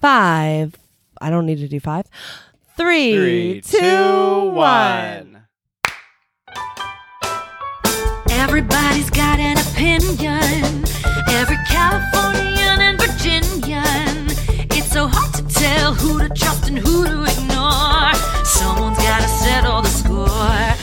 Five. I don't need to do five. Three, Three, two, two, one. one. Everybody's got an opinion. Every Californian and Virginian. It's so hard to tell who to trust and who to ignore. Someone's gotta settle the score.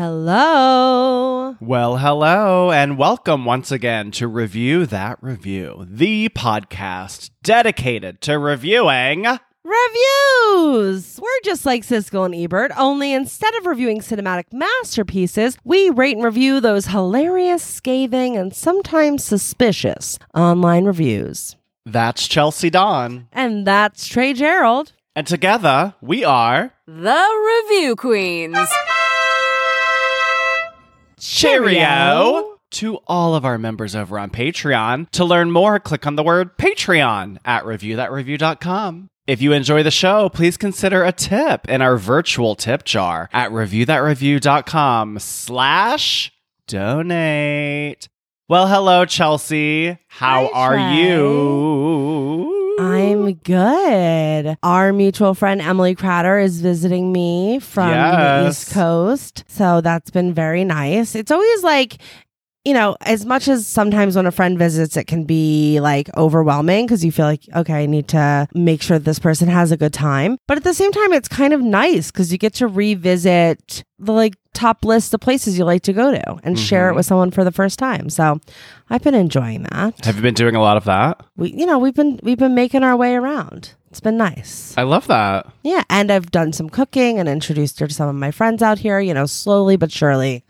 Hello. Well, hello, and welcome once again to Review That Review, the podcast dedicated to reviewing. Reviews! We're just like Siskel and Ebert, only instead of reviewing cinematic masterpieces, we rate and review those hilarious, scathing, and sometimes suspicious online reviews. That's Chelsea Dawn. And that's Trey Gerald. And together, we are The Review Queens. Cheerio! To all of our members over on Patreon. To learn more, click on the word Patreon at reviewthatreview.com. If you enjoy the show, please consider a tip in our virtual tip jar at reviewthatreview.com slash donate. Well, hello, Chelsea. How Hi, are Trey. you? I'm good. Our mutual friend Emily Cratter is visiting me from the East Coast. So that's been very nice. It's always like, you know, as much as sometimes when a friend visits, it can be like overwhelming because you feel like, okay, I need to make sure this person has a good time. But at the same time, it's kind of nice because you get to revisit the like top list of places you like to go to and share it Mhm. with someone for the first time. So I've been enjoying that. Have you been doing a lot of that? we, you know, we've been we've been making our way around. It's been nice. I love that. Yeah, and I've done some cooking and introduced her to some of my friends out here. You know, slowly but surely,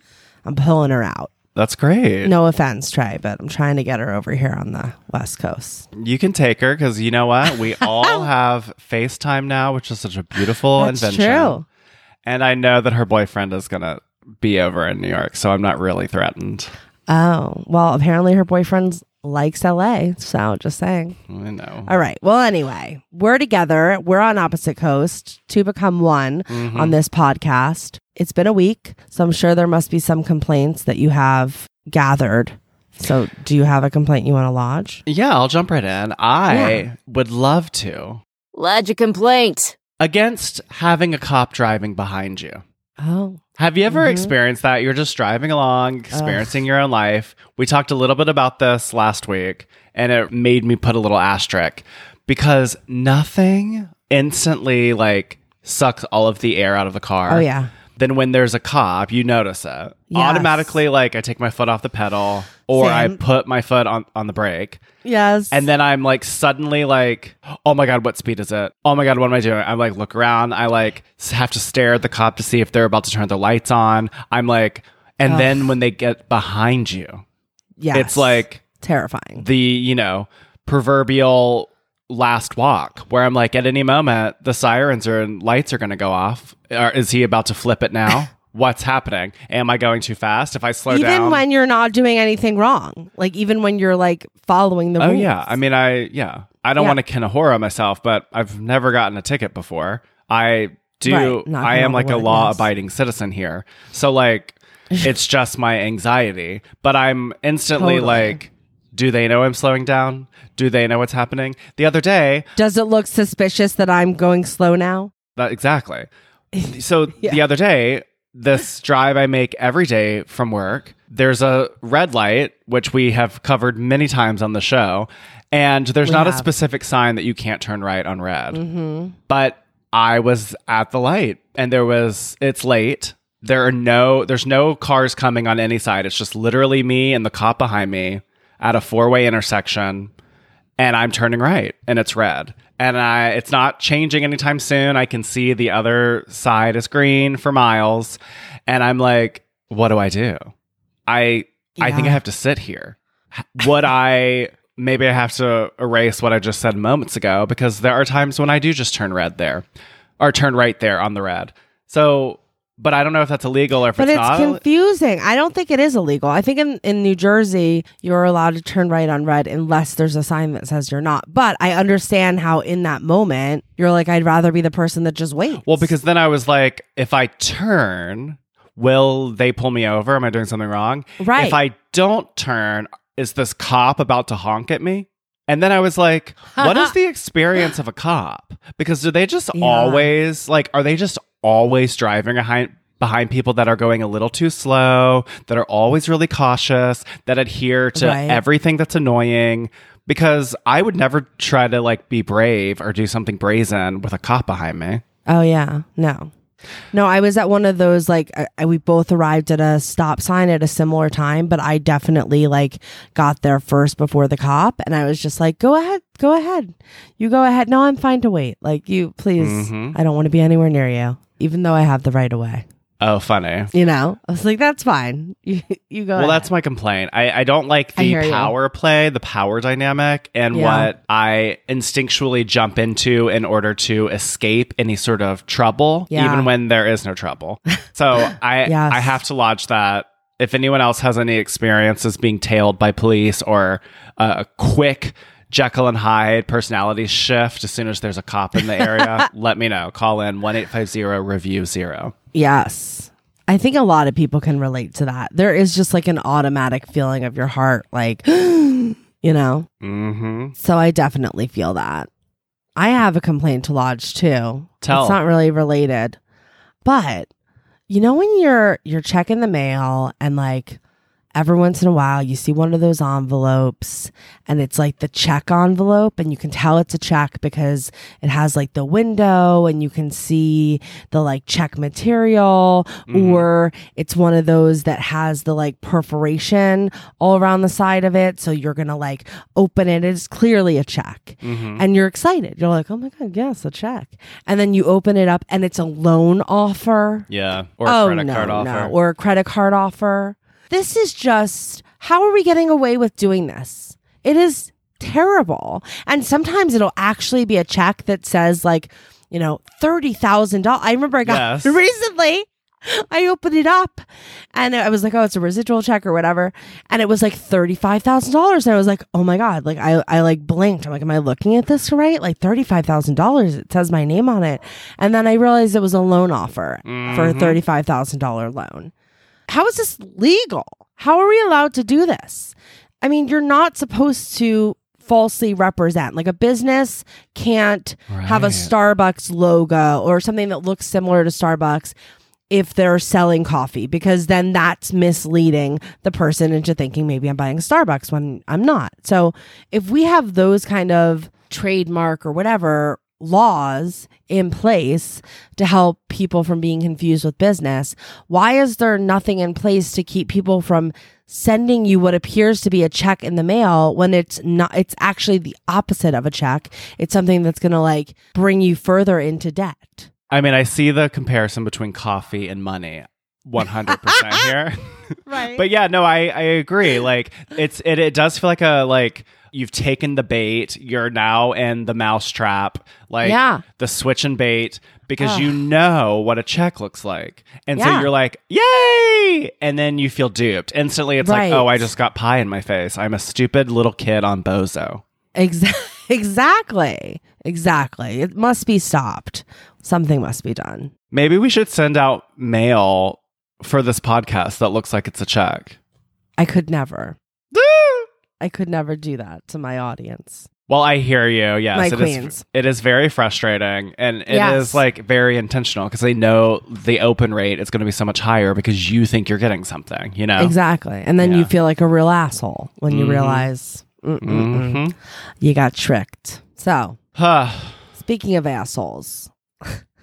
I'm pulling her out. That's great. No offense, Trey, but I'm trying to get her over here on the West Coast. You can take her because you know what? We all have FaceTime now, which is such a beautiful That's invention. true. And I know that her boyfriend is going to be over in New York, so I'm not really threatened. Oh, well, apparently her boyfriend likes LA. So just saying. I know. All right. Well, anyway, we're together. We're on opposite coast to become one Mhm. on this podcast. It's been a week, so I'm sure there must be some complaints that you have gathered. So, do you have a complaint you want to lodge? Yeah, I'll jump right in. I Yeah. would love to. Lodge a complaint. Against having a cop driving behind you. Oh, Have you ever Mhm. experienced that? You're just driving along, experiencing your own life. We talked a little bit about this last week, and it made me put a little asterisk because nothing instantly like sucks all of the air out of the car. oh yeah. Then when there's a cop, you notice it. Yes. Automatically, like I take my foot off the pedal or I put my foot on, on the brake. Yes. And then I'm like suddenly like, oh my god, what speed is it? Oh my god, what am I doing? I'm like look around. I like have to stare at the cop to see if they're about to turn their lights on. I'm like, and then when they get behind you, yeah, it's like terrifying. the you know proverbial last walk where I'm like, at any moment the sirens are and lights are going to go off. Or is he about to flip it now? What's happening? Am I going too fast? If I slow Even down, even when you're not doing anything wrong, like even when you're like following the Oh rules. yeah, I mean, I yeah, I don't Yeah. want to kinahora myself, but I've never gotten a ticket before. I do. Right, I am like a law-abiding citizen here, so like, it's just my anxiety. But I'm instantly Totally. like, do they know I'm slowing down? Do they know what's happening? The other day, Does it look suspicious that I'm going slow now? that exactly. So Yeah. the other day, this drive I make every day from work, there's a red light, which we have covered many times on the show, and there's not a have. specific sign that you can't turn right on red. Mm-hmm. But I was at the light, and there was it's late. There are no there's no cars coming on any side. It's just literally me and the cop behind me at a four way intersection and I'm turning right and it's red. And I it's not changing anytime soon. I can see the other side is green for miles. And I'm like, what do I do? I I think I have to sit here. Would I maybe I have to erase what I just said moments ago because there are times when I do just turn red there or turn right there on the red. So but I don't know if that's illegal or if But it's, it's confusing. I don't think it is illegal. I think in, in New Jersey, you're allowed to turn right on red unless there's a sign that says you're not. But I understand how in that moment, you're like, I'd rather be the person that just waits. well, because then I was like, if I turn, will they pull me over? Am I doing something wrong? Right. If I don't turn, is this cop about to honk at me? And then I was like, what is the experience of a cop? Because do they just Yeah. always like are they just always driving behind behind people that are going a little too slow, that are always really cautious, that adhere to Right. everything that's annoying? Because I would never try to like be brave or do something brazen with a cop behind me. Oh yeah, no, no. I was at one of those like I, we both arrived at a stop sign at a similar time, but I definitely like got there first before the cop, and I was just like, "Go ahead, go ahead, you go ahead." No, I'm fine to wait. Like you, please. Mhm. I don't want to be anywhere near you, even though I have the right of way. Oh, funny. You know, I was like, "That's fine. You, you go." Well, ahead. that's my complaint. I, I don't like the hear you. power play, the power dynamic, and Yeah. what I instinctually jump into in order to escape any sort of trouble, Yeah. even when there is no trouble. So I Yes. I have to lodge that. If anyone else has any experiences being tailed by police or a quick Jekyll and Hyde personality shift as soon as there's a cop in the area, let me know. Call in one eight five zero review zero. Yes. I think a lot of people can relate to that. There is just like an automatic feeling of your heart, like, you know? Mm-hmm. So I definitely feel that. I have a complaint to lodge too. Tell. It's not really related. But you know when you're you're checking the mail and like every once in a while you see one of those envelopes and it's like the check envelope and you can tell it's a check because it has like the window and you can see the like check material or it's one of those that has the like perforation all around the side of it so you're going to like open it it's clearly a check Mm-hmm. and you're excited you're like oh my god yes a check and then you open it up and it's a loan offer Yeah. Or a oh credit no, card offer. no, or a credit card offer. This is just how are we getting away with doing this? It is terrible. And sometimes it'll actually be a check that says like, you know, thirty thousand dollars. I remember I got Yes. recently. I opened it up and I was like, oh, it's a residual check or whatever. And it was like $35,000. And I was like, oh my God. Like, I, I like blinked. I'm like, am I looking at this right? Like $35,000. It says my name on it. And then I realized it was a loan offer for a mm-hmm. $35,000 loan. How is this legal? How are we allowed to do this? I mean, you're not supposed to falsely represent. Like a business can't have a Starbucks logo or something that looks similar to Starbucks if they're selling coffee because then that's misleading the person into thinking maybe I'm buying Starbucks when I'm not. So if we have those kind of trademark or whatever laws in place to help people from being confused with business, why is there nothing in place to keep people from sending you what appears to be a check in the mail when it's not it's actually the opposite of a check. It's something that's going to like bring you further into debt. I mean, I see the comparison between coffee and money 100% here. Right. but yeah, no, I, I agree. Like it's it, it does feel like a like you've taken the bait, you're now in the mousetrap, like Yeah. the switch and bait because Ugh. you know what a check looks like. And so you're like, "Yay!" And then you feel duped. Instantly it's Right. like, "Oh, I just got pie in my face. I'm a stupid little kid on Bozo." Exa- exactly. Exactly. It must be stopped. Something must be done. Maybe we should send out mail for this podcast that looks like it's a check. I could never. I could never do that to my audience. Well, I hear you. Yes, My it is- queens. it is very frustrating, and it is Yes. like very intentional because they know the open rate is going to be so much higher because you think you're getting something. You know, Exactly. And then Yeah. you feel like a real asshole when you Mhm. realize Mhm. you got tricked. So, Huh. speaking of assholes,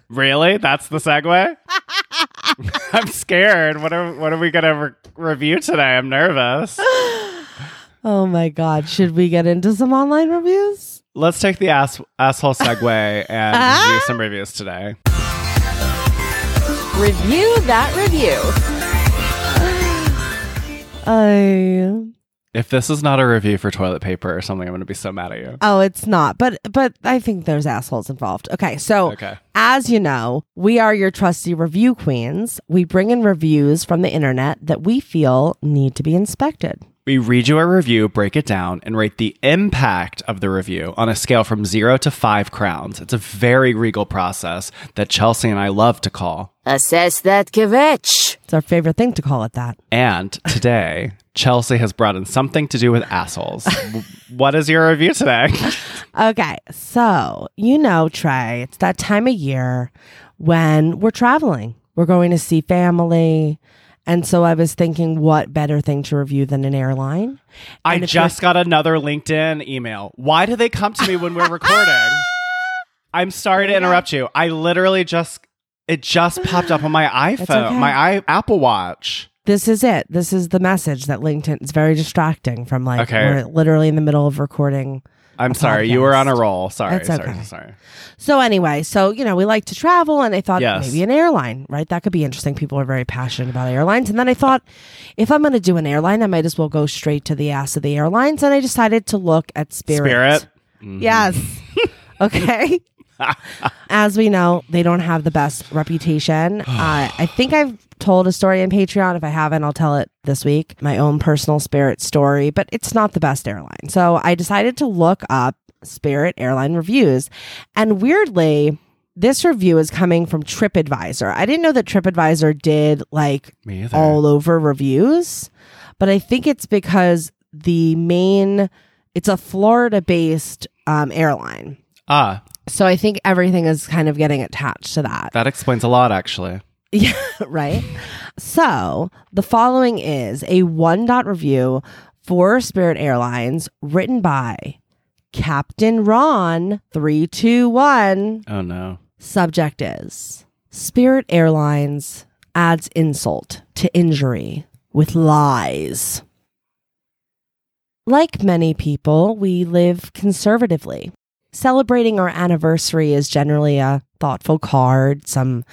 really? That's the segue. I'm scared. What are what are we gonna re- review today? I'm nervous. oh my God, should we get into some online reviews? Let's take the ass asshole segue and do some reviews today. Review that review. I If this is not a review for toilet paper or something, I'm going to be so mad at you. Oh, it's not. But but I think there's assholes involved. Okay, so Okay. as you know, we are your trusty review queens. We bring in reviews from the internet that we feel need to be inspected. We read you a review, break it down, and rate the impact of the review on a scale from zero to five crowns. It's a very regal process that Chelsea and I love to call. Assess that kvetch. It's our favorite thing to call it that. And today, Chelsea has brought in something to do with assholes. What is your review today? Okay, so you know, Trey, it's that time of year when we're traveling. We're going to see family. And so I was thinking, what better thing to review than an airline? I just got another LinkedIn email. Why do they come to me when we're recording? I'm sorry to interrupt you. I literally just it just popped up on my iPhone, okay. my i Apple Watch. This is it. This is the message that LinkedIn is very distracting from like Okay. we're literally in the middle of recording. I'm sorry, you were on a roll. Sorry, That's sorry, okay. sorry. So anyway, so you know, we like to travel and I thought Yes. maybe an airline, right? That could be interesting. People are very passionate about airlines. And then I thought if I'm going to do an airline, I might as well go straight to the ass of the airlines and I decided to look at Spirit. Spirit. Mm-hmm. Yes. okay. As we know, they don't have the best reputation. uh, I think I've told a story in Patreon. If I haven't, I'll tell it this week. My own personal Spirit story, but it's not the best airline. So I decided to look up Spirit airline reviews. And weirdly, this review is coming from TripAdvisor. I didn't know that TripAdvisor did like all over reviews, but I think it's because the main it's a Florida based um, airline. ah, So I think everything is kind of getting attached to that. that explains a lot, actually. Yeah, right. So the following is a one dot review for Spirit Airlines written by Captain Ron 321. Oh no. Subject is Spirit Airlines adds insult to injury with lies. Like many people, we live conservatively. Celebrating our anniversary is generally a thoughtful card, some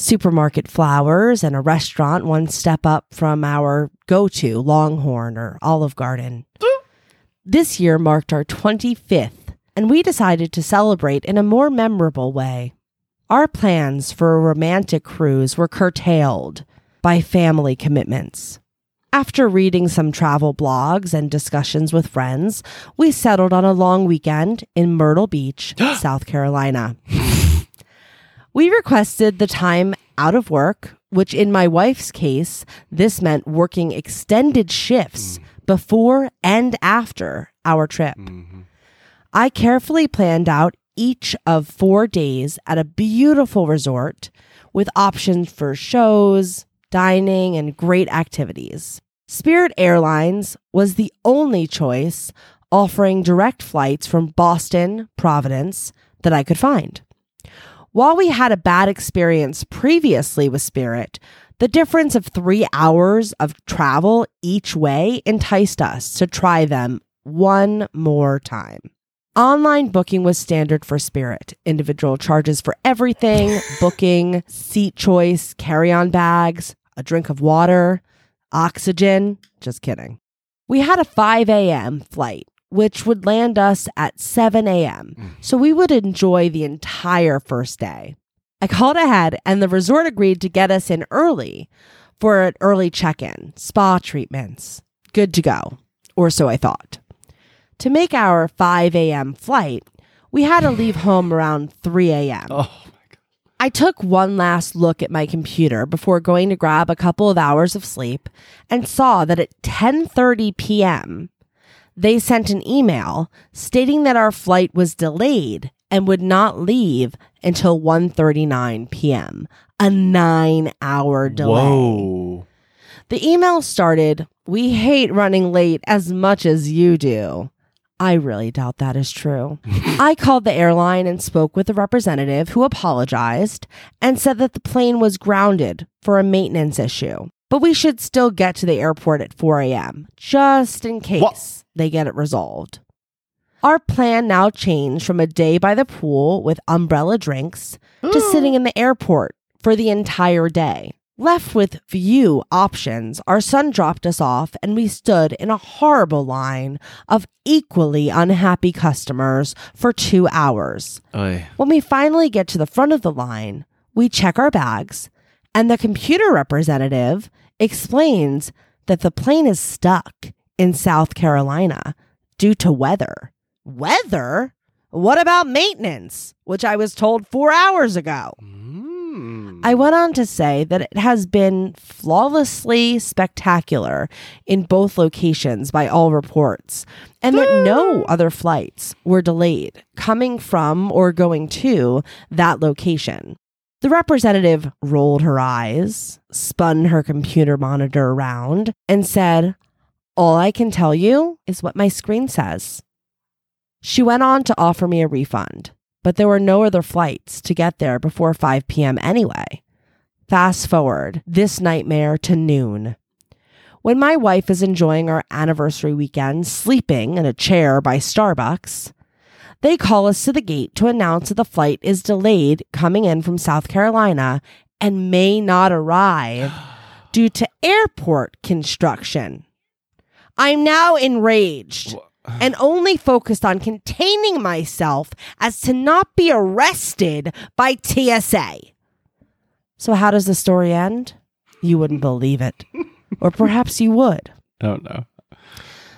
supermarket flowers, and a restaurant one step up from our go to Longhorn or Olive Garden. This year marked our 25th, and we decided to celebrate in a more memorable way. Our plans for a romantic cruise were curtailed by family commitments. After reading some travel blogs and discussions with friends, we settled on a long weekend in Myrtle Beach, South Carolina. We requested the time out of work, which in my wife's case, this meant working extended shifts mm. before and after our trip. Mm-hmm. I carefully planned out each of four days at a beautiful resort with options for shows, dining, and great activities. Spirit Airlines was the only choice offering direct flights from Boston, Providence that I could find. While we had a bad experience previously with Spirit, the difference of three hours of travel each way enticed us to try them one more time. Online booking was standard for Spirit. Individual charges for everything booking, seat choice, carry on bags, a drink of water, oxygen. Just kidding. We had a 5 a.m. flight, which would land us at 7 a.m., mm. so we would enjoy the entire first day. I called ahead, and the resort agreed to get us in early for an early check in, spa treatments. Good to go, or so I thought. To make our 5 a.m. flight, we had to leave home around 3 a.m. Oh I took one last look at my computer before going to grab a couple of hours of sleep and saw that at 10:30 p.m. they sent an email stating that our flight was delayed and would not leave until 1:39 p.m. A 9-hour delay. Whoa. The email started, We hate running late as much as you do. I really doubt that is true. I called the airline and spoke with a representative who apologized and said that the plane was grounded for a maintenance issue, but we should still get to the airport at 4 a.m., just in case What? they get it resolved. Our plan now changed from a day by the pool with umbrella drinks to sitting in the airport for the entire day. Left with few options, our son dropped us off and we stood in a horrible line of equally unhappy customers for two hours. Oy. When we finally get to the front of the line, we check our bags, and the computer representative explains that the plane is stuck in South Carolina due to weather. Weather? What about maintenance, which I was told four hours ago? Mm. I went on to say that it has been flawlessly spectacular in both locations by all reports, and that no other flights were delayed coming from or going to that location. The representative rolled her eyes, spun her computer monitor around, and said, All I can tell you is what my screen says. She went on to offer me a refund, but there were no other flights to get there before 5 p.m. anyway. Fast forward this nightmare to noon. When my wife is enjoying our anniversary weekend sleeping in a chair by Starbucks, they call us to the gate to announce that the flight is delayed coming in from South Carolina and may not arrive due to airport construction. I'm now enraged and only focused on containing myself as to not be arrested by TSA. So, how does the story end? You wouldn't believe it. or perhaps you would. Oh no.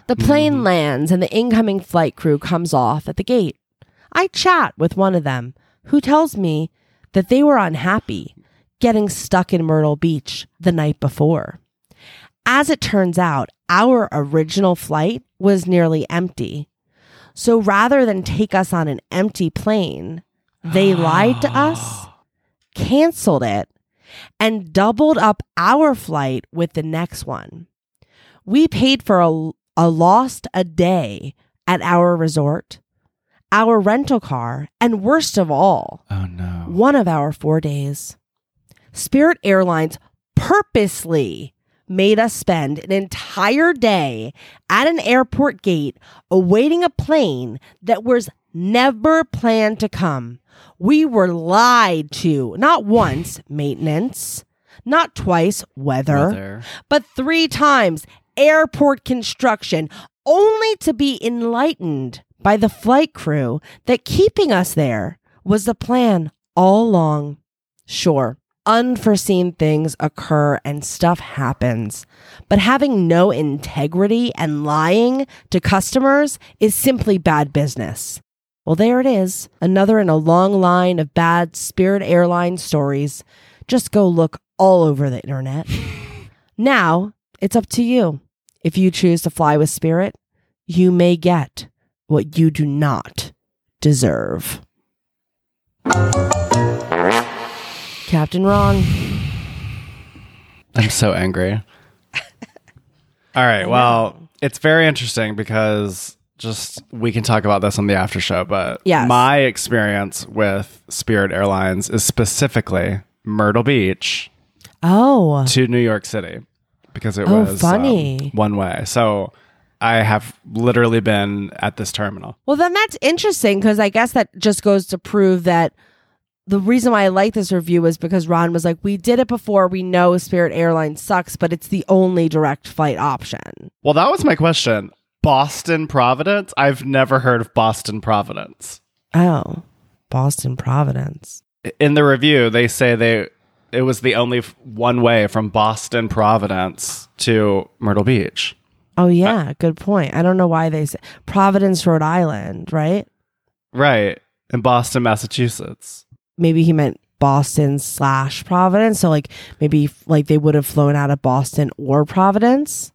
The plane mm-hmm. lands and the incoming flight crew comes off at the gate. I chat with one of them who tells me that they were unhappy getting stuck in Myrtle Beach the night before. As it turns out, our original flight was nearly empty. So rather than take us on an empty plane, they lied to us, canceled it, and doubled up our flight with the next one. We paid for a, a lost a day at our resort, our rental car, and worst of all, Oh no. one of our four days. Spirit Airlines purposely made us spend an entire day at an airport gate awaiting a plane that was never planned to come. We were lied to, not once, maintenance, not twice, weather, Weather. but three times, airport construction, only to be enlightened by the flight crew that keeping us there was the plan all along. Sure, unforeseen things occur and stuff happens, but having no integrity and lying to customers is simply bad business. Well, there it is, another in a long line of bad Spirit Airlines stories. Just go look all over the internet. now, it's up to you. If you choose to fly with Spirit, you may get what you do not deserve. Captain Ron. I'm so angry. All right. Well, it's very interesting because just we can talk about this on the after show, but Yes. my experience with Spirit Airlines is specifically Myrtle Beach Oh, to New York City because it Oh, was funny. um, one way. So I have literally been at this terminal. well, then that's interesting because I guess that just goes to prove that the reason why I like this review is because Ron was like, we did it before. We know Spirit Airlines sucks, but it's the only direct flight option. Well, that was my question. Boston Providence? I've never heard of Boston Providence. Oh, Boston Providence. in the review they say they it was the only f- one way from Boston Providence to Myrtle Beach. Oh, yeah, good point. I don't know why they say Providence, Rhode Island, right? Right. In Boston, Massachusetts. maybe he meant Boston slash Providence. So like maybe like they would have flown out of Boston or Providence.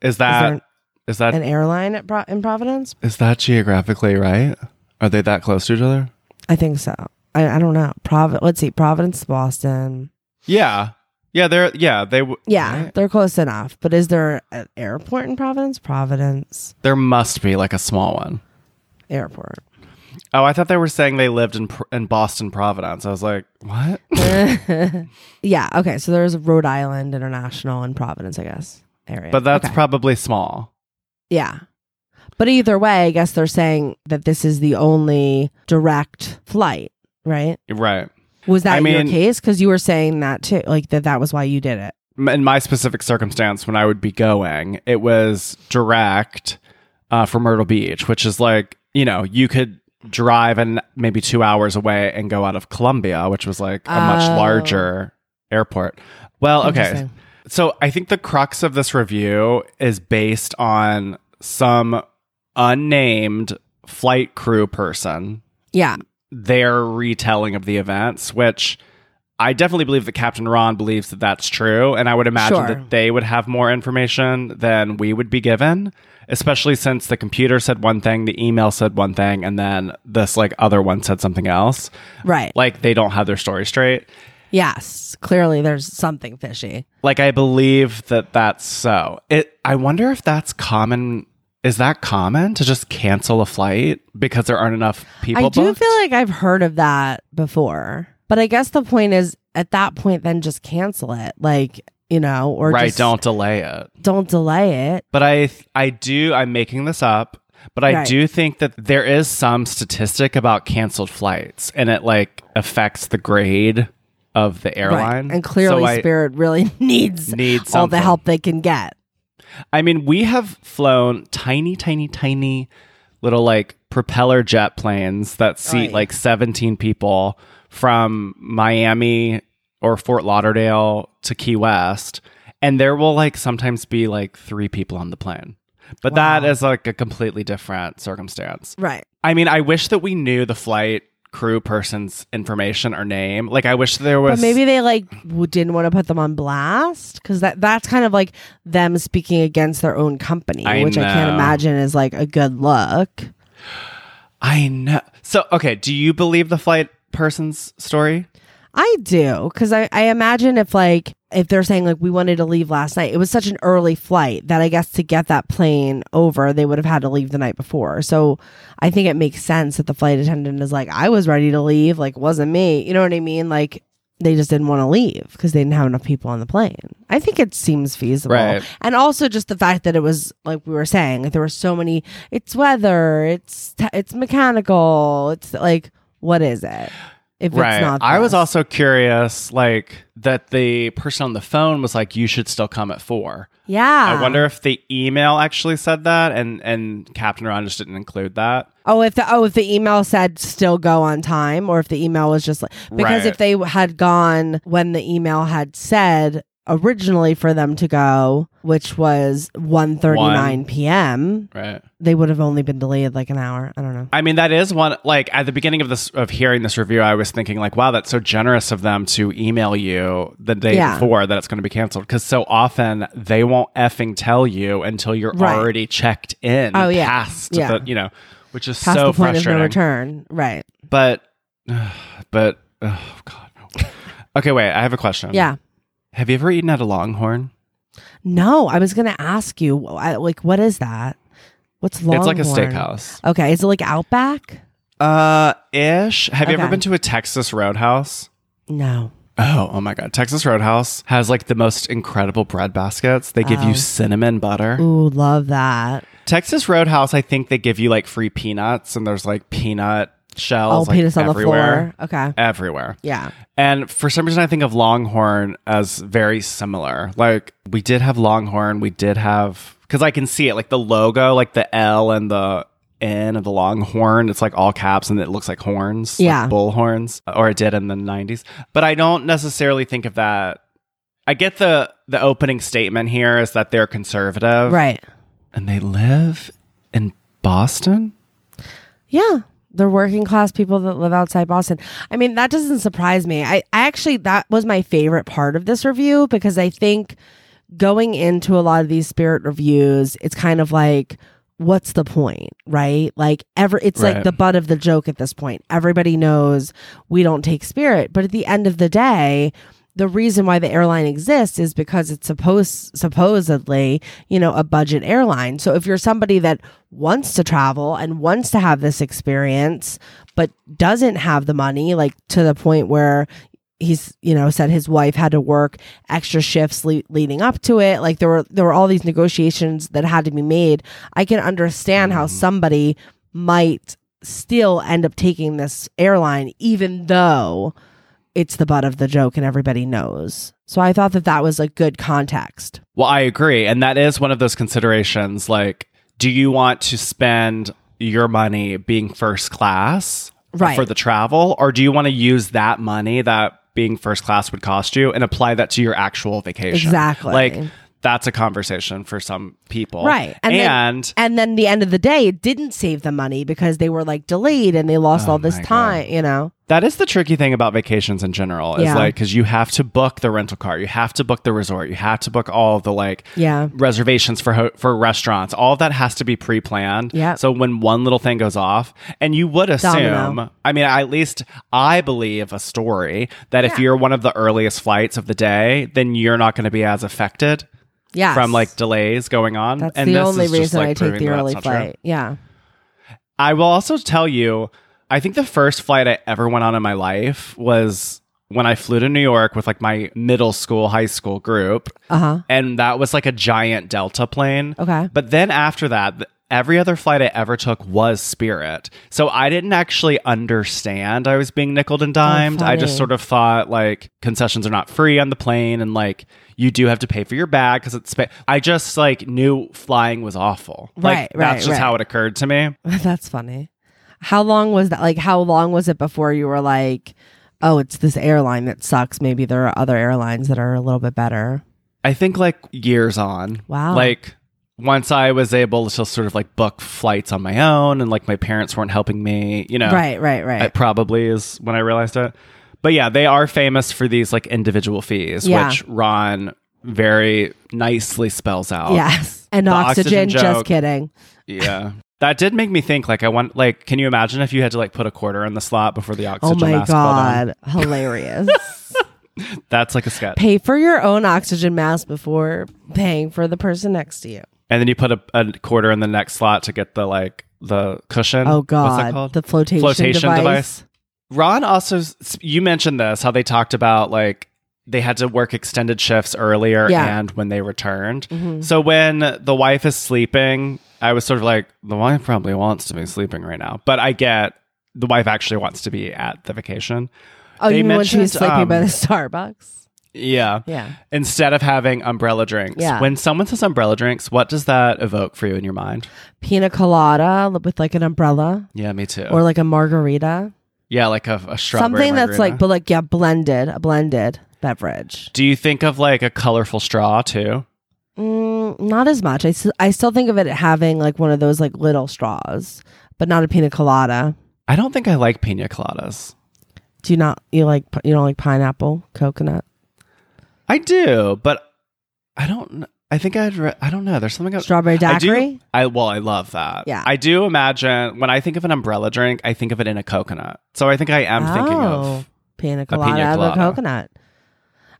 Is Is that an, is that an airline at Pro- in Providence? is that geographically right? Are they that close to each other? I think so. I, I don't know. Provi- let's see. Providence, Boston. Yeah. Yeah, they're yeah, they w- Yeah, right? they're close enough. But is there an airport in Providence? Providence There must be like a small one. Airport. Oh, I thought they were saying they lived in in Boston Providence. I was like, "What?" yeah. Okay. So there's Rhode Island International and Providence, I guess area. but that's Okay. probably small. Yeah. But either way, I guess they're saying that this is the only direct flight, right? Right. Was that I your mean- case? Because you were saying that too, like that that was why you did it. In my specific circumstance, when I would be going, it was direct uh, from Myrtle Beach, which is like, you know, you could drive and maybe two hours away and go out of Columbia, which was like a much Oh. larger airport. Well, okay. So I think the crux of this review is based on some unnamed flight crew person Yeah. Their retelling of the events, which I definitely believe that Captain Ron believes that that's true. And I would imagine Sure. that they would have more information than we would be given, especially since the computer said one thing, the email said one thing, and then this like other one said something else. Right. Like they don't have their story straight. yes. Clearly, there's something fishy. Like I believe that that's so. It. I wonder if that's common. Is that common to just cancel a flight because there aren't enough people? I do booked? feel like I've heard of that before, but I guess the point is at that point, then just cancel it, like you know, or right. just Don't delay it. don't delay it. But I I do I'm making this up, but I Right. do think that there is some statistic about canceled flights and it like affects the grade of the airline. Right. And clearly, So I- Spirit really needs Needs all the help they can get. I mean, we have flown tiny, tiny, tiny little like propeller jet planes that seat oh, Right. like 17 people from Miami or Fort Lauderdale to Key West. And there will like sometimes be like three people on the plane. But that Wow. is like a completely different circumstance. Right. I mean, I wish that we knew the flight crew person's information or name. Like, I wish there was. But maybe they like w- didn't want to put them on blast because that that's kind of like them speaking against their own company, I which I can't imagine is like a good look. I know. So, okay, do you believe the flight person's story? I do because I, I imagine if like if they're saying like we wanted to leave last night, it was such an early flight that I guess to get that plane over, they would have had to leave the night before. So I think it makes sense that the flight attendant is like, I was ready to leave, like wasn't me. You know what I mean? Like they just didn't want to leave because they didn't have enough people on the plane. I think it seems feasible. Right. And also just the fact that it was like we were saying, like there were so many it's weather, it's t- it's mechanical, it's like what is it? If right. it's not I was also curious, like, that the person on the phone was like, you should still come at four. Yeah. I wonder if the email actually said that and, and Captain Ron just didn't include that. Oh, if the oh if the email said still go on time, or if the email was just like because Right. if they had gone when the email had said originally for them to go, which was 1.39 One. p.m., Right. they would have only been delayed like an hour. I don't know. I mean, that is one. Like at the beginning of this of hearing this review, I was thinking like, wow, that's so generous of them to email you the day Yeah. before that it's going to be canceled. Because so often they won't effing tell you until you're Right. already checked in. Oh, yeah. past Yeah. the you know, which is Past so the point of frustrating. no return. Right. But, but oh god. Okay, wait. I have a question. Yeah. Have you ever eaten at a Longhorn? No, I was gonna ask you, I- like, what is that? What's Longhorn? It's like a steakhouse. Okay, is it like Outback? Uh, ish. Have you ever been to a Texas Roadhouse? No. Oh, oh my God. Texas Roadhouse has like the most incredible bread baskets. They give Oh. you cinnamon butter. Ooh, love that. Texas Roadhouse, I think they give you like free peanuts and there's like peanut Oh, shells. like, penis on the everywhere. floor. Okay. Everywhere. Yeah. And for some reason, I think of Longhorn as very similar. Like we did have Longhorn. We did have, because I can see it, like the logo, like the L and the N of the Longhorn. It's like all caps and it looks like horns. like Yeah. bull horns, or it did in the 90s. But I don't necessarily think of that. I get the the opening statement here is that they're conservative, Right. And they live in Boston. Yeah. They're working class people that live outside Boston. I mean, that doesn't surprise me. I, I actually, that was my favorite part of this review because I think going into a lot of these spirit reviews, it's kind of like, what's the point, right? Like, ever, it's like the butt of the joke at this point. Everybody knows we don't take spirit. But at the end of the day, the reason why the airline exists is because it's supposed supposedly you know a budget airline. So if you're somebody that wants to travel and wants to have this experience but doesn't have the money like to the point where he's you know said his wife had to work extra shifts le- leading up to it like there were there were all these negotiations that had to be made i can understand how mm. somebody might still end up taking this airline even though it's the butt of the joke and everybody knows. So I thought that that was a good context. Well, I agree. And that is one of those considerations. Like, do you want to spend your money being first class Right. for the travel? Or do you want to use that money that being first class would cost you and apply that to your actual vacation? Exactly. Like, that's a conversation for some people. Right. And, then, and then the end of the day, it didn't save the money because they were like delayed and they lost Oh all this time, you know? That is the tricky thing about vacations in general is Yeah. like, because you have to book the rental car, you have to book the resort, you have to book all the like Yeah. reservations for ho- for restaurants. All of that has to be pre-planned. Yeah. So when one little thing goes off, and you would assume, Domino. I mean, at least I believe a story that if you're one of the earliest flights of the day, then you're not going to be as affected Yeah. from like delays going on. That's and the this only is just, reason like, I take the early not true. flight. Yeah. I will also tell you, I think the first flight I ever went on in my life was when I flew to New York with like my middle school, high school group. Uh huh. And that was like a giant Delta plane. Okay. But then after that, every other flight I ever took was Spirit. So I didn't actually understand I was being nickel and dimed. I just sort of thought like concessions are not free on the plane and like you do have to pay for your bag because it's. Spa- I just like knew flying was awful. Like, Right, right, That's just right. how it occurred to me. That's funny. How long was that? Like, how long was it before you were like, oh, it's this airline that sucks? Maybe there are other airlines that are a little bit better. I think like years on. Wow. Like once I was able to sort of like book flights on my own and like my parents weren't helping me, you know. Right, right, right. It probably is when I realized it. But yeah, they are famous for these like individual fees, Yeah. which Ron very nicely spells out. yes. And oxygen, oxygen just kidding. Yeah. That did make me think like I want like can you imagine if you had to like put a quarter in the slot before the oxygen? Oh oxygen my mask? God. Hilarious. That's like a sketch. Pay for your own oxygen mask before paying for the person next to you. And then you put a, a quarter in the next slot to get the like the cushion. Oh God. called? The flotation, Flotation device. device. Ron also you mentioned this how they talked about like they had to work extended shifts earlier Yeah. Mm-hmm. and when they returned. So when the wife is sleeping, I was sort of like the wife probably wants to be sleeping right now, but I get the wife actually wants to be at the vacation. Oh, They you mean when she was mentioned, sleeping by um, the Starbucks? Yeah. Yeah. Instead of having umbrella drinks. Yeah. When someone says umbrella drinks, what does that evoke for you in your mind? Pina colada with like an umbrella Yeah, me too. or like a margarita. yeah, like a, a strawberry Something that's like, but like, yeah, blended, a blended beverage. Do you think of like a colorful straw too? Mm, not as much. I I still think of it having like one of those like little straws, but not a pina colada. I don't think I like pina coladas. Do you not you like you don't like pineapple coconut? I do, but I don't. I think I'd. Re- I don't know. There's something. about- Strawberry I daiquiri. do. I well, I love that. Yeah. I do imagine when I think of an umbrella drink, I think of it in a coconut. So I think I am thinking Oh, of. pina pina colada out of a coconut.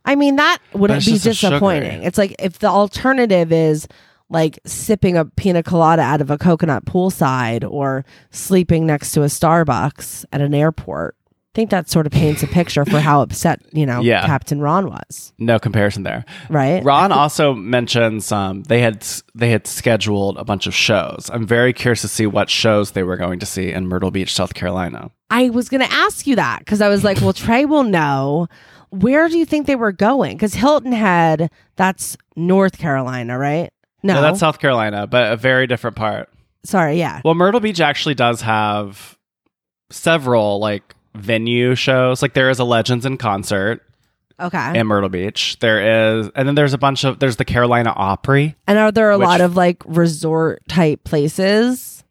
I mean, that wouldn't be just disappointing. It's like if the alternative is like sipping a pina colada out of a coconut poolside or sleeping next to a Starbucks at an airport. I think that sort of paints a picture for how upset, you know, Yeah. Captain Ron was, No comparison there. right? Ron also mentions um, they had they had scheduled a bunch of shows. I'm very curious to see what shows they were going to see in Myrtle Beach, South Carolina. I was going to ask you that because I was like, well, Trey will know. Where do you think they were going? Because Hilton Head, that's North Carolina, right? No, No, that's South Carolina, but a very different part. sorry, yeah. Well, Myrtle Beach actually does have several like venue shows. Like there is a Legends in concert Okay. in Myrtle Beach. There is, and then there's a bunch of there's the Carolina Opry. And are there a Which- lot of like resort type places?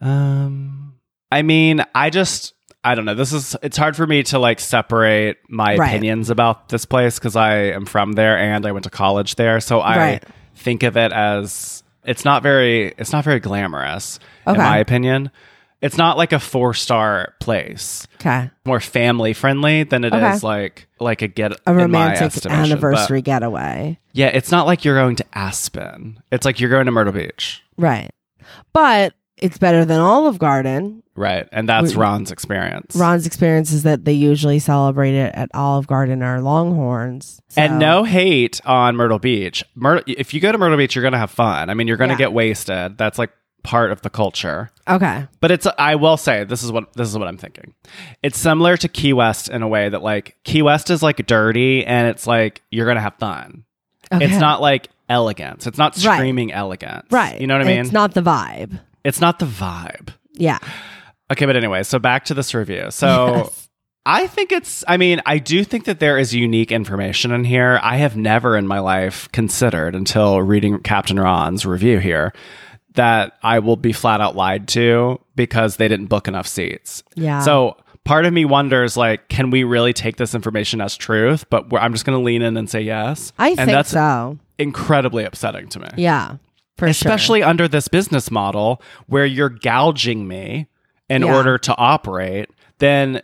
Um, I mean, I just I don't know. This is it's hard for me to like separate my Right. opinions about this place because I am from there and I went to college there, so I Right. think of it as it's not very it's not very glamorous in my opinion. It's not like a four star place. Okay. More family friendly than it is Okay. like like a get A romantic estimation. But, anniversary getaway. yeah, it's not like you're going to Aspen. It's like you're going to Myrtle Beach, Right. But it's better than Olive Garden. right? And that's We- Ron's experience. Ron's experience is that they usually celebrate it at Olive Garden or Longhorns. So- And no hate on Myrtle Beach. Myr- if you go to Myrtle Beach, you're going to have fun. I mean, you're going to Yeah. get wasted. That's like part of the culture. Okay. But it's I will say this is what this is what I'm thinking. It's similar to Key West in a way that like Key West is like dirty and it's like you're gonna have fun. Okay. It's not like elegance. It's not Right. elegance. right. You know what I mean? It's not the vibe. It's not the vibe. Yeah. Okay, but anyway, so back to this review. So Yes. I think it's, I mean, I do think that there is unique information in here. I have never in my life considered until reading Captain Ron's review here that I will be flat out lied to because they didn't book enough seats. Yeah. So part of me wonders, like, can we really take this information as truth? But we're, I'm just going to lean in and say yes. I and think that's so. incredibly upsetting to me Yeah. For sure. especially under this business model where you're gouging me in Yeah. order to operate, then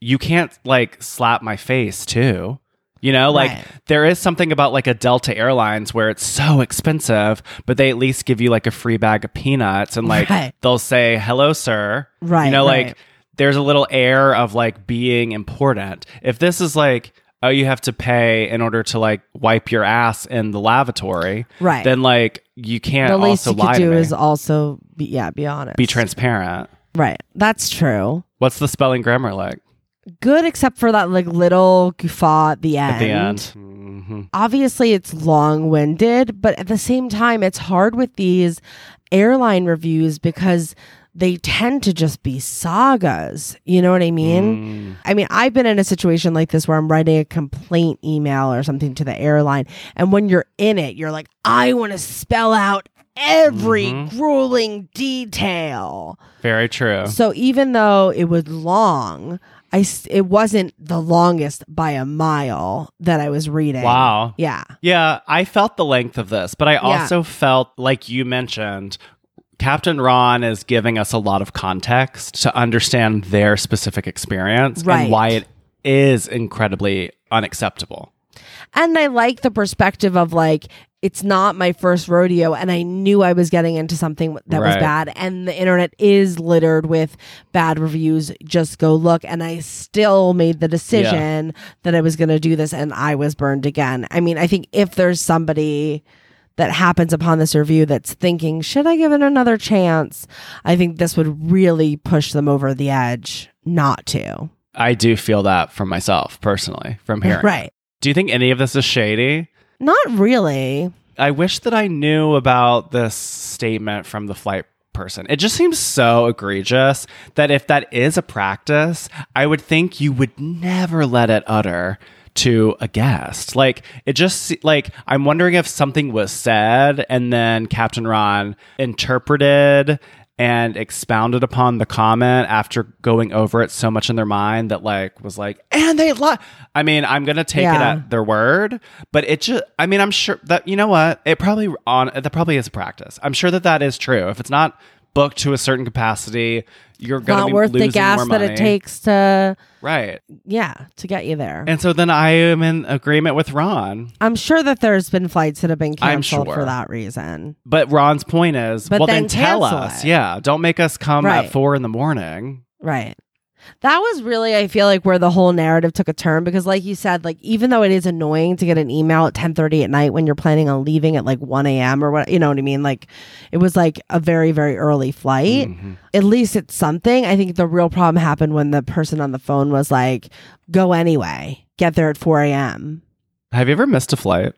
you can't like slap my face too. You know, like Right. there is something about like a Delta Airlines where it's so expensive, but they at least give you like a free bag of peanuts and like Right. they'll say, hello, sir. Right, You know, right. like there's a little air of like being important. If this is like, oh, you have to pay in order to like wipe your ass in the lavatory, Right. then like you can't the least also you lie could do me. is also be yeah, be honest. be transparent. Right. That's true. What's the spelling grammar like Good except for that like little guffaw at the end. at the end? Mhm. Obviously it's long-winded, but at the same time it's hard with these airline reviews because they tend to just be sagas. You know what I mean? Mm. I mean, I've been in a situation like this where I'm writing a complaint email or something to the airline. And when you're in it, you're like, I want to spell out every Mhm. grueling detail. Very true. So even though it was long, I it wasn't the longest by a mile that I was reading. Wow. Yeah. Yeah, I felt the length of this, but I also felt like you mentioned Captain Ron is giving us a lot of context to understand their specific experience Right. and why it is incredibly unacceptable. And I like the perspective of like, it's not my first rodeo, and I knew I was getting into something that was bad. And the internet is littered with bad reviews. Just go look. And I still made the decision that I was going to do this, and I was burned again. I mean, I think if there's somebody that happens upon this review that's thinking, should I give it another chance? I think this would really push them over the edge not to. I do feel that from myself personally from hearing. Right. Do you think any of this is shady? Not really. I wish that I knew about this statement from the flight person. It just seems so egregious that if that is a practice, I would think you would never let it utter to a guest. Like it just like I'm wondering if something was said and then Captain Ron interpreted and expounded upon the comment after going over it so much in their mind that like was like and they lie i mean i'm gonna take it at their word but it just i mean i'm sure that you know what? It probably on that probably is a practice. I'm sure that that is true. If it's not booked to a certain capacity you're gonna Not be worth the losing gas more that money. it takes to, right yeah, to get you there. and so then i am in agreement with ron I'm sure that there's been flights that have been I'm canceled sure. for that reason. but ron's point is But well then, then tell cancel us it. yeah don't make us come Right. at four in the morning Right. That was really, I feel like, where the whole narrative took a turn because, like you said, like even though it is annoying to get an email at ten thirty at night when you're planning on leaving at like one a.m. or what, you know what I mean? Like it was like a very, very early flight. Mhm. At least it's something. I think the real problem happened when the person on the phone was like, "Go anyway, get there at four a.m." have you ever missed a flight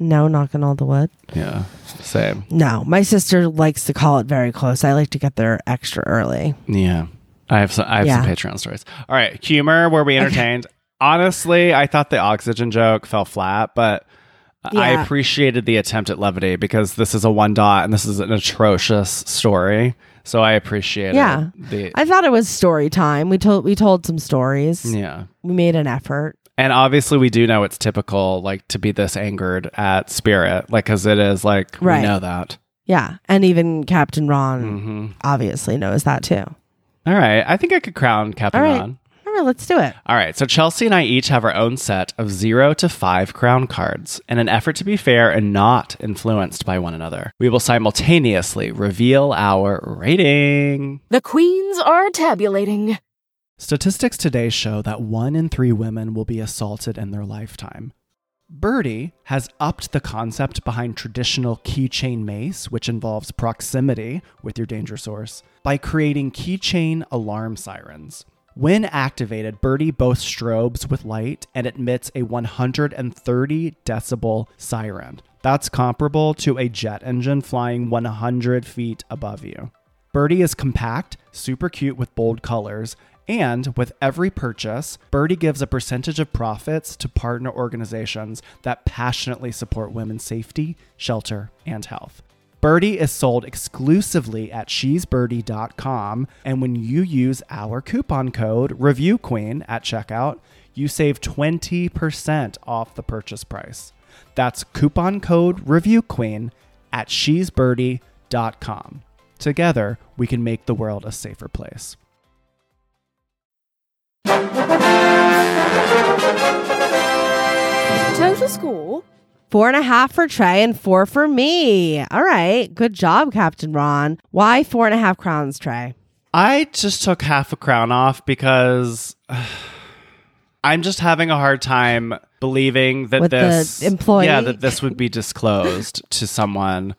No, knocking all the wood. yeah same No, my sister likes to call it very close. I like to get there extra early. Yeah. I have some I have Yeah. some Patreon stories. All right. Humor where we entertained. Honestly, I thought the oxygen joke fell flat, but I appreciated the attempt at levity because this is a one dot and this is an atrocious story. So I appreciate Yeah. the I thought it was story time. We told we told some stories. yeah. We made an effort. And obviously we do know it's typical like to be this angered at spirit like cuz it is like Right. we know that. Yeah, and even Captain Ron Mhm. obviously knows that too. All right. I think I could crown Captain All right. Ron. All right, let's do it. All right, so Chelsea and I each have our own set of zero to five crown cards in an effort to be fair and not influenced by one another. We will simultaneously reveal our rating. The queens are tabulating. Statistics today show that one in three women will be assaulted in their lifetime. Birdie has upped the concept behind traditional keychain mace, which involves proximity with your danger source, by creating keychain alarm sirens. When activated, Birdie both strobes with light and emits a 130 decibel siren. That's comparable to a jet engine flying 100 feet above you. Birdie is compact, super cute with bold colors, and with every purchase, Birdie gives a percentage of profits to partner organizations that passionately support women's safety, shelter, and health. Birdie is sold exclusively at she'sbirdie.com, and when you use our coupon code ReviewQueen at checkout, you save 20% off the purchase price. That's coupon code ReviewQueen at she'sbirdie.com. Together, we can make the world a safer place. Total score Four and a half for Trey and four for me. All right. Good job, Captain Ron. Why four and a half crowns, Trey? I just took half a crown off because I'm just having a hard time believing that With this employee? yeah, that this would be disclosed to someone.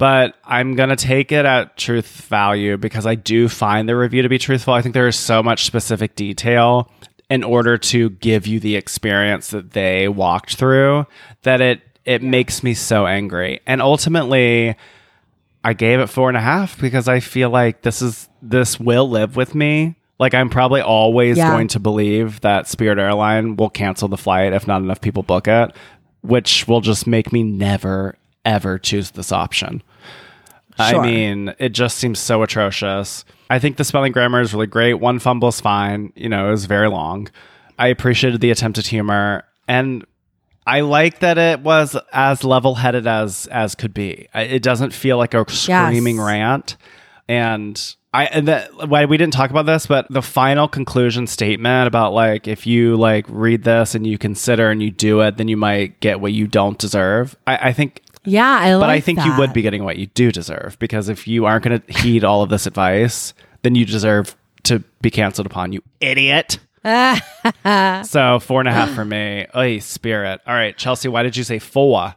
But I'm gonna take it at truth value because I do find the review to be truthful. I think there is so much specific detail in order to give you the experience that they walked through that it it makes me so angry. And ultimately, I gave it four and a half because I feel like this is this will live with me. Like I'm probably always Yeah. going to believe that Spirit Airline will cancel the flight if not enough people book it, which will just make me never ever choose this option. I mean, it just seems so atrocious. I think the spelling grammar is really great. One fumble is fine. You know, it was very long. I appreciated the attempt at humor and I like that it was as level-headed as as could be. It doesn't feel like a screaming Yes. rant. And I and that why we didn't talk about this, but the final conclusion statement about like if you like read this and you consider and you do it, then you might get what you don't deserve. I, I think Yeah, I like but I think you would be getting what you do deserve because if you aren't going to heed all of this advice, then you deserve to be canceled upon, you idiot. so four and a half for me. Oy, spirit. All right, Chelsea, why did you say four?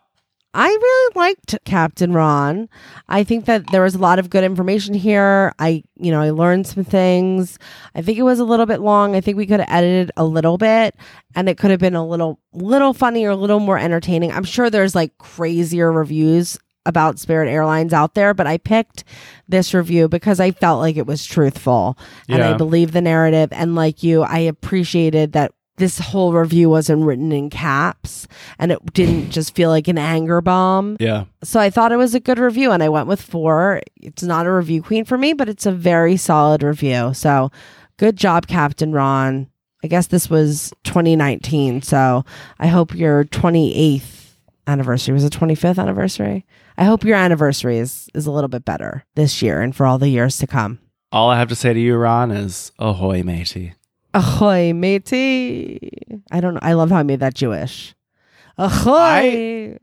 I really liked Captain Ron. I think that there was a lot of good information here. I, you know, I learned some things. I think it was a little bit long. I think we could have edited a little bit and it could have been a little little funnier, a little more entertaining. I'm sure there's like crazier reviews about Spirit Airlines out there, but I picked this review because I felt like it was truthful and I believe the narrative and like you, I appreciated that this whole review wasn't written in caps and it didn't just feel like an anger bomb. Yeah. So I thought it was a good review and I went with four. It's not a review queen for me, but it's a very solid review. So good job, Captain Ron. I guess this was 2019. So I hope your 28th anniversary was a 25th anniversary. I hope your anniversary is, is a little bit better this year and for all the years to come. All I have to say to you, Ron, is ahoy, matey. Ahoy, matey. I don't know. I love how I made that Jewish. Ahoy.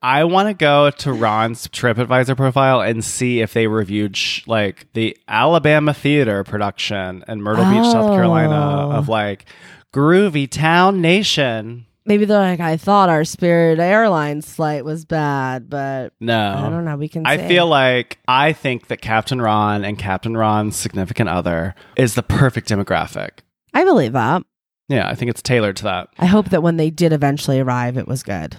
I want to go to Ron's TripAdvisor profile and see if they reviewed sh- like the Alabama Theater production in Myrtle Beach, South Carolina, Oh. of like Groovy Town Nation. Maybe they're like, I thought our Spirit Airlines flight was bad, but No, I don't know. We can. I see. feel like I think that Captain Ron and Captain Ron's significant other is the perfect demographic. I believe that. Yeah, I think it's tailored to that. I hope that when they did eventually arrive, it was good.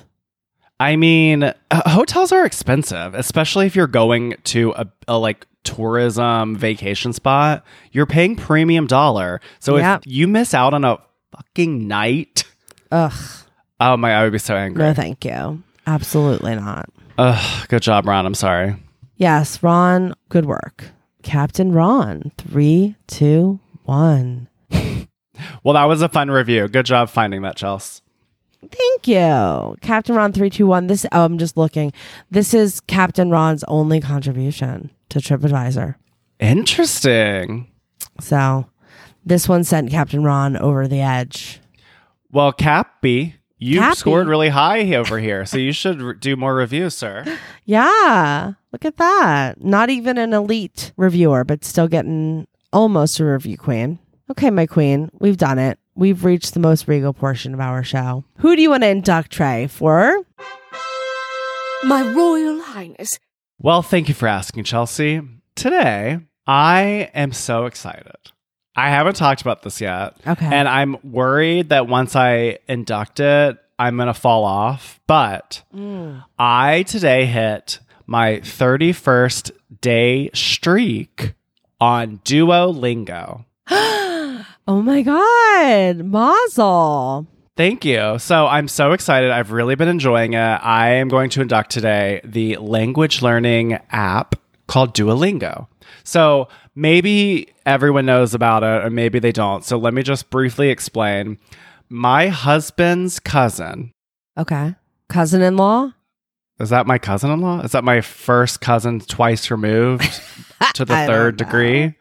I mean, uh, hotels are expensive, especially if you're going to a, a like tourism vacation spot. You're paying premium dollar. So Yep. if you miss out on a fucking night, Ugh. oh my, I would be so angry. No, thank you. Absolutely not. Ugh, good job, Ron. I'm sorry. Yes, Ron. Good work, Captain Ron. Three, two, one. Well, that was a fun review. Good job finding that, Chelsea. Thank you, Captain Ron. Three, two, one. This. Oh, I'm just looking. This is Captain Ron's only contribution to TripAdvisor. Interesting. So, this one sent Captain Ron over the edge. Well, Cappy, you Cappy. scored really high over here, so you should re- do more reviews, sir. Yeah, look at that. Not even an elite reviewer, but still getting almost a review queen. Okay, my queen, we've done it. we've reached the most regal portion of our show. Who do you want to induct, Trey, for? My Royal Highness. Well, thank you for asking, Chelsea. Today, I am so excited. I haven't talked about this yet. Okay. And I'm worried that once I induct it, I'm going to fall off. But I today hit my 31st day streak on Duolingo. Oh my God, Mazel. Thank you. So I'm so excited. I've really been enjoying it. I am going to induct today the language learning app called Duolingo. So maybe everyone knows about it, or maybe they don't. So let me just briefly explain. My husband's cousin, Okay. Cousin in law? is that my cousin in law? Is that my first cousin twice removed to the third degree?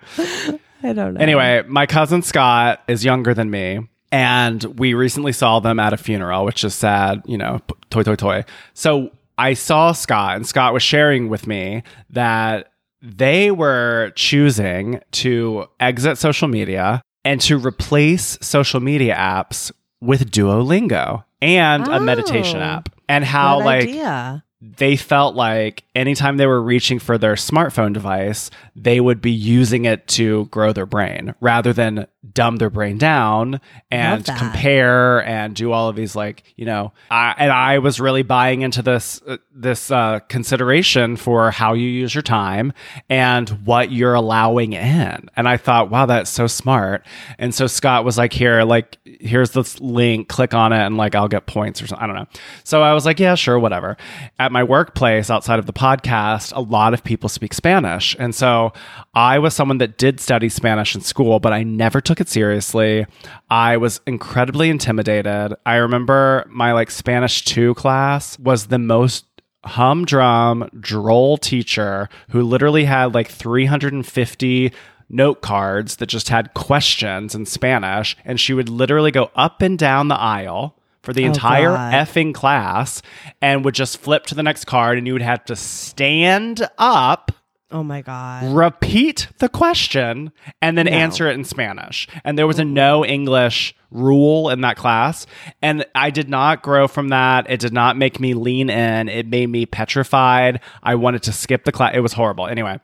I don't know. Anyway, my cousin Scott is younger than me, and we recently saw them at a funeral, which is sad, you know, toy, toy, toy. So I saw Scott, and Scott was sharing with me that they were choosing to exit social media and to replace social media apps with Duolingo and a meditation Oh. app. And how, like, idea. they felt like anytime they were reaching for their smartphone device, they would be using it to grow their brain rather than dumb their brain down and compare and do all of these like you know. I, and I was really buying into this uh, this uh, consideration for how you use your time and what you're allowing in. And I thought, wow, that's so smart. And so Scott was like, here, like here's this link, click on it, and like I'll get points or something. I don't know. So I was like, yeah, sure, whatever. At my workplace, outside of the podcast, a lot of people speak Spanish. And so I was someone that did study Spanish in school, but I never took it seriously. I was incredibly intimidated. I remember my like Spanish 2 class was the most humdrum, droll teacher who literally had like 350 note cards that just had questions in Spanish. And she would literally go up and down the aisle for the Oh, entire God. effing class and would just flip to the next card and you would have to stand up Oh my God. repeat the question and then No. answer it in Spanish. And there was a no English rule in that class. And I did not grow from that. It did not make me lean in. It made me petrified. I wanted to skip the class. It was horrible. Anyway,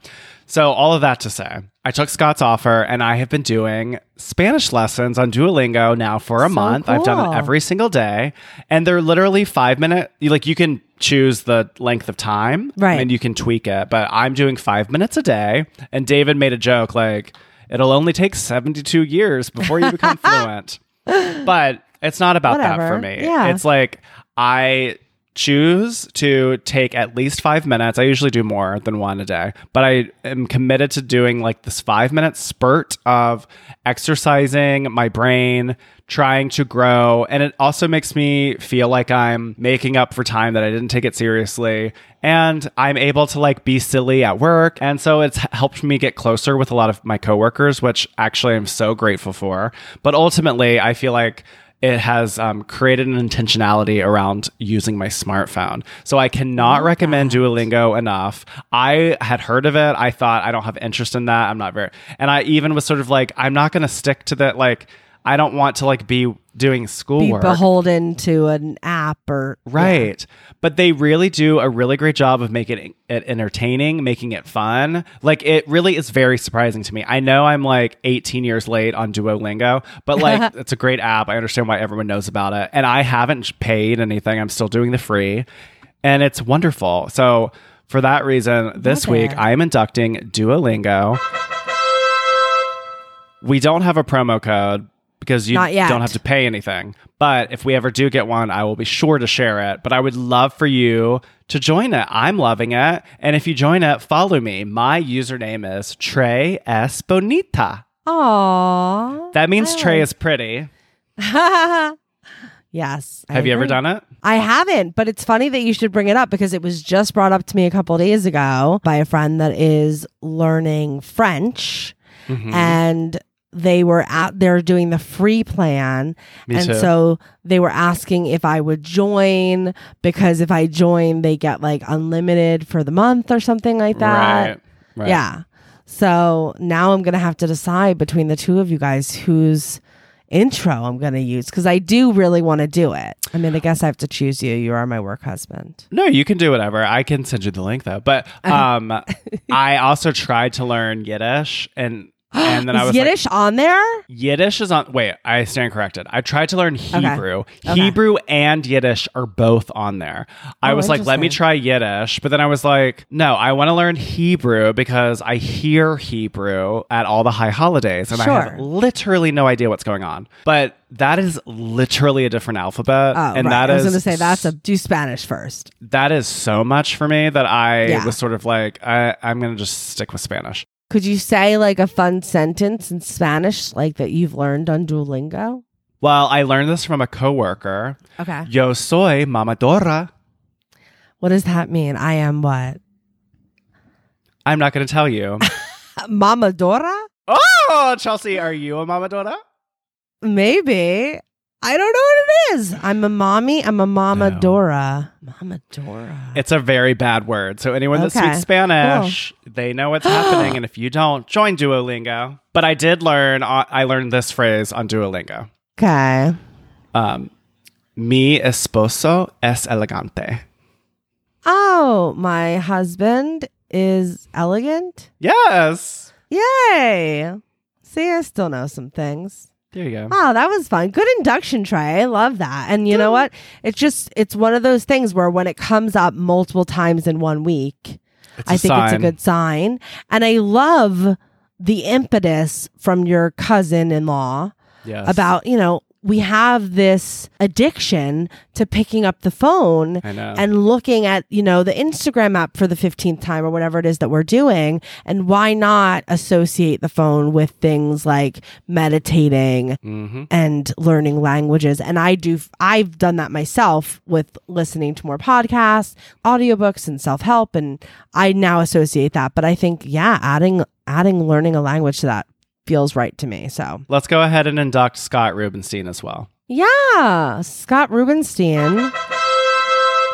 so all of that to say, I took Scott's offer and I have been doing Spanish lessons on Duolingo now for a So month. I've done it every single day. And they're literally five minute, like you can choose the length of time Right. and you can tweak it. But I'm doing five minutes a day. And David made a joke like, it'll only take 72 years before you become fluent. But it's not about that for me. Yeah. It's like I choose to take at least five minutes. I usually do more than one a day, but I am committed to doing like this five minute spurt of exercising my brain, trying to grow. And it also makes me feel like I'm making up for time that I didn't take it seriously. And I'm able to like be silly at work. And so it's helped me get closer with a lot of my coworkers, which actually I'm so grateful for. But ultimately, I feel like it has um, created an intentionality around using my smartphone. So I cannot recommend Duolingo enough. I had heard of it. I thought I don't have interest in that. I'm not very, and I even was sort of like, I'm not going to stick to that. Like, I don't want to like be doing Be schoolwork. beholden to an app or Right. But they really do a really great job of making it entertaining, making it fun. Like it really is very surprising to me. I know I'm like 18 years late on Duolingo, but like it's a great app. I understand why everyone knows about it. And I haven't paid anything. I'm still doing the free. And it's wonderful. So for that reason, this Love week it. I am inducting Duolingo. We don't have a promo code because you don't have to pay anything. But if we ever do get one, I will be sure to share it. But I would love for you to join it. I'm loving it. And if you join it, follow me. My username is Trey S. Bonita. Aww. That means Trey is pretty. yes. I Have you ever done it? I haven't, but it's funny that you should bring it up because it was just brought up to me a couple days ago by a friend that is learning French Mm-hmm. and they were out there doing the free plan Me and too. so they were asking if I would join because if I join they get like unlimited for the month or something like that. Right. Right. Yeah. So now I'm going to have to decide between the two of you guys who's intro I'm going to use because I do really want to do it. I mean, I guess I have to choose you. You are my work husband. No, you can do whatever. I can send you the link though. But um, I also tried to learn Yiddish, and and then I Is was like, Yiddish on there? Yiddish is on. Wait, I stand corrected. I tried to learn Hebrew. Okay. Hebrew and Yiddish are both on there. I Oh, was like, let me try Yiddish, but then I was like, no, I want to learn Hebrew because I hear Hebrew at all the high holidays, and I have literally no idea what's going on. But that is literally a different alphabet, Oh, and right. that I was going to say that's a do Spanish first. that is so much for me that I Yeah. was sort of like, I, I'm going to just stick with Spanish. Could you say like a fun sentence in Spanish, like that you've learned on Duolingo? Well, I learned this from a coworker. Okay. Yo soy mamadora. What does that mean? I am what? I'm not going to tell you. Mama Dora? oh, Chelsea, are you a mamadora? Maybe. I don't know what it is. I'm a mommy. I'm a Mama No. Dora. Mama Dora. It's a very bad word. So anyone that Okay. speaks Spanish, they know what's happening. And if you don't, join Duolingo. But I did learn. uh, I learned this phrase on Duolingo. Okay. Um, Mi esposo es elegante. Oh, my husband is elegant. Yes. Yay. See, I still know some things. There you go. Oh, that was fun. Good induction, Trey. I love that. And you know what? It's just, it's one of those things where when it comes up multiple times in one week, It's I think it's a good sign. And I love the impetus from your cousin in law Yes. about, you know, we have this addiction to picking up the phone and looking at, you know, the Instagram app for the 15th time or whatever it is that we're doing. And why not associate the phone with things like meditating hmm and learning languages? And I do, I've done that myself with listening to more podcasts, audiobooks, and self help. And I now associate that. But I think, yeah, adding, adding learning a language to that feels right to me. So, Let's go ahead and induct Scott Rubenstein as well. yeah, Scott Rubenstein.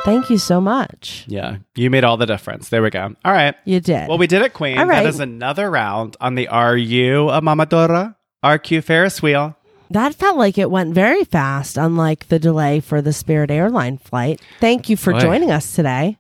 Thank you so much. Yeah. You made all the difference. There we go. All right. You did. Well, we did it, Queen. All right. That is another round on the Are You a Mamadora? RQ Ferris wheel. that felt like it went very fast, unlike the delay for the Spirit Airline flight. Thank you for Boy. joining us today.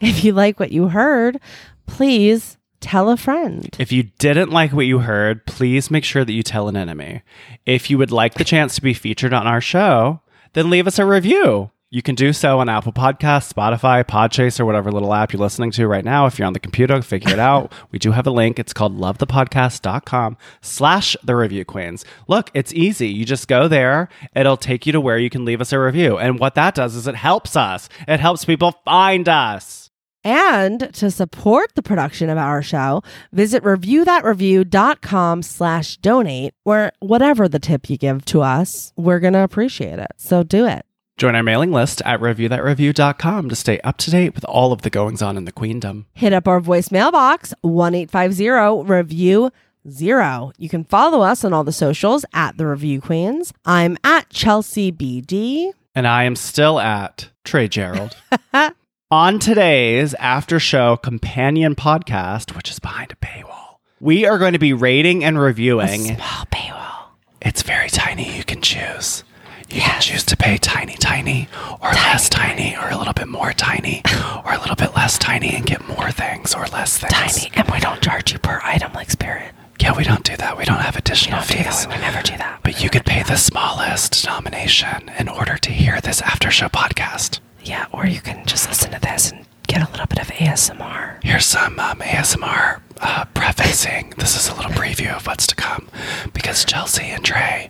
If you like what you heard, please tell a friend. If you didn't like what you heard, please make sure that you tell an enemy. If you would like the chance to be featured on our show, then leave us a review. You can do so on Apple Podcasts, Spotify, Podchaser, or whatever little app you're listening to right now. If you're on the computer, figure it out. We do have a link. It's called lovethepodcast.com slash the review queens. Look, it's easy. You just go there. It'll take you to where you can leave us a review. And what that does is it helps us. It helps people find us. And to support the production of our show, visit reviewthatreview.com slash donate, where whatever the tip you give to us, we're going to appreciate it. So do it. Join our mailing list at reviewthatreview.com to stay up to date with all of the goings on in the queendom. hit up our voicemail box 1850 review zero you can follow us on all the socials at the review queens i'm at chelsea bd And I am still at Trey Gerald. On today's after show companion podcast, which is behind a paywall, we are going to be rating and reviewing. small paywall It's very tiny. You can choose. You can choose to pay tiny, tiny, or less tiny, or a little bit more tiny, or a little bit less tiny and get more things or less things. Tiny. And we don't charge you per item like spirit Yeah, we don't do that. We don't have additional fees. We never do that But you could pay the smallest denomination in order to hear this after show podcast. Yeah or you can just listen to this and get a little bit of asmr Here's some um, ASMR uh, prefacing. This is a little preview of what's to come because Chelsea and Trey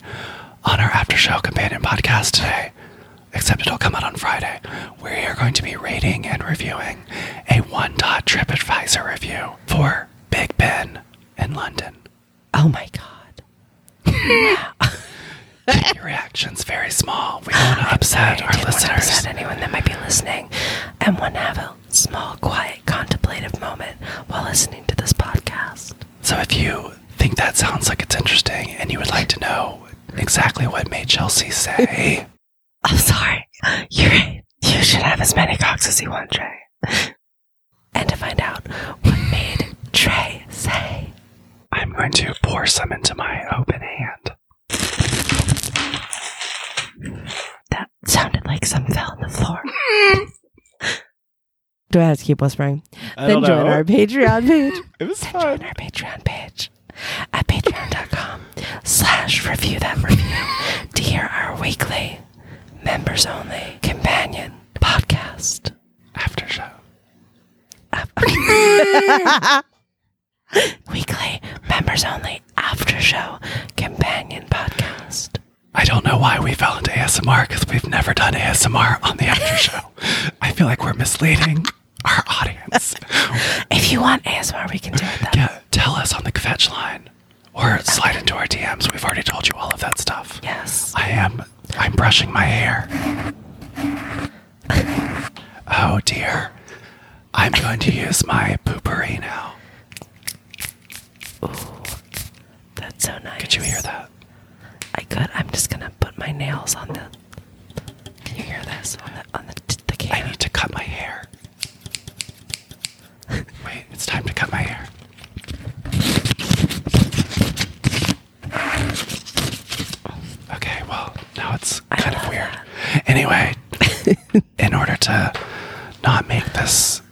on our after show companion podcast today, except it'll come out on Friday, we are going to be rating and reviewing a one dot TripAdvisor review for Big Ben in London. oh my god Keep very small. We don't want to upset our listeners. anyone that might be listening and want to have a small quiet contemplative moment while listening to this podcast So if you think that sounds like it's interesting and you would like to know exactly what made Chelsea say, I'm sorry. You're right. You should have as many cocks as you want, Trey. And to find out what made Trey say. I'm going to pour some into my open hand. Like some fell on the floor. Do I have to keep whispering? I then don't join know. our Patreon page. It was Join fun. our Patreon page at patreon.com slash review that review to hear our weekly members only companion podcast. After show. Weekly members only after show companion podcast. I don't know why we fell into ASMR because we've never done ASMR on the after show. I feel like we're misleading our audience. If you want ASMR, we can do it then. yeah, tell us on the fetch line or slide into our DMs. We've already told you all of that stuff. Yes. I am. I'm brushing my hair. oh dear. I'm going to use my poopery now. Ooh, That's so nice. Could you hear that? I could. I'm just gonna put my nails on the. Can you hear this on the on the the I need to cut my hair. Wait, it's time to cut my hair. Okay, well, now it's kind of weird. Anyway, in order to not make this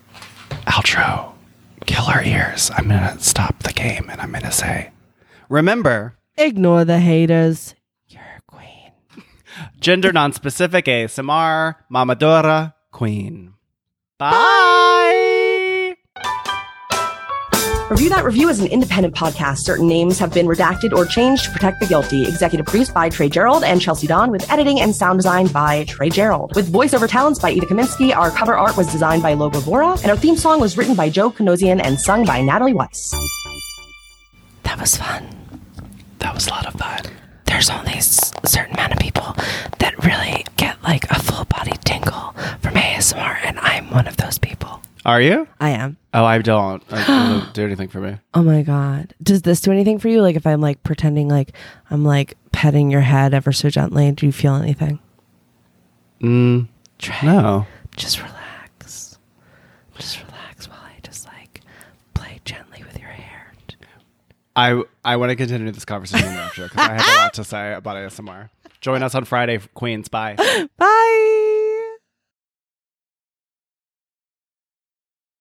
outro kill our ears, I'm to stop the game and I'm to say, remember, Ignore the haters. You're a queen. gender non-specific ASMR, Mamadora Queen. Bye. Review That Review is an independent podcast. Certain names have been redacted or changed to protect the guilty. Executive produced by Trey Gerald and Chelsea Don, with editing and sound design by Trey Gerald. With voiceover talents by Ida Kaminsky, our cover art was designed by Logo Vora, and our theme song was written by Joe Kinosian and sung by Natalie Weiss. That was fun. That was a lot of fun. There's only a certain amount of people that really get like a full body tingle from ASMR, and I'm one of those people. Are you? I am. Oh, I don't. It doesn't do anything for me. Oh my god. Does this do anything for you? Like if I'm like pretending like I'm like petting your head ever so gently, do you feel anything? Mm, Trey, no. just relax. Just relax while I just like play gently with your hair. I I want to continue this conversation after because I have a lot to say about ASMR. Join us on Friday, Queens. Bye. Bye.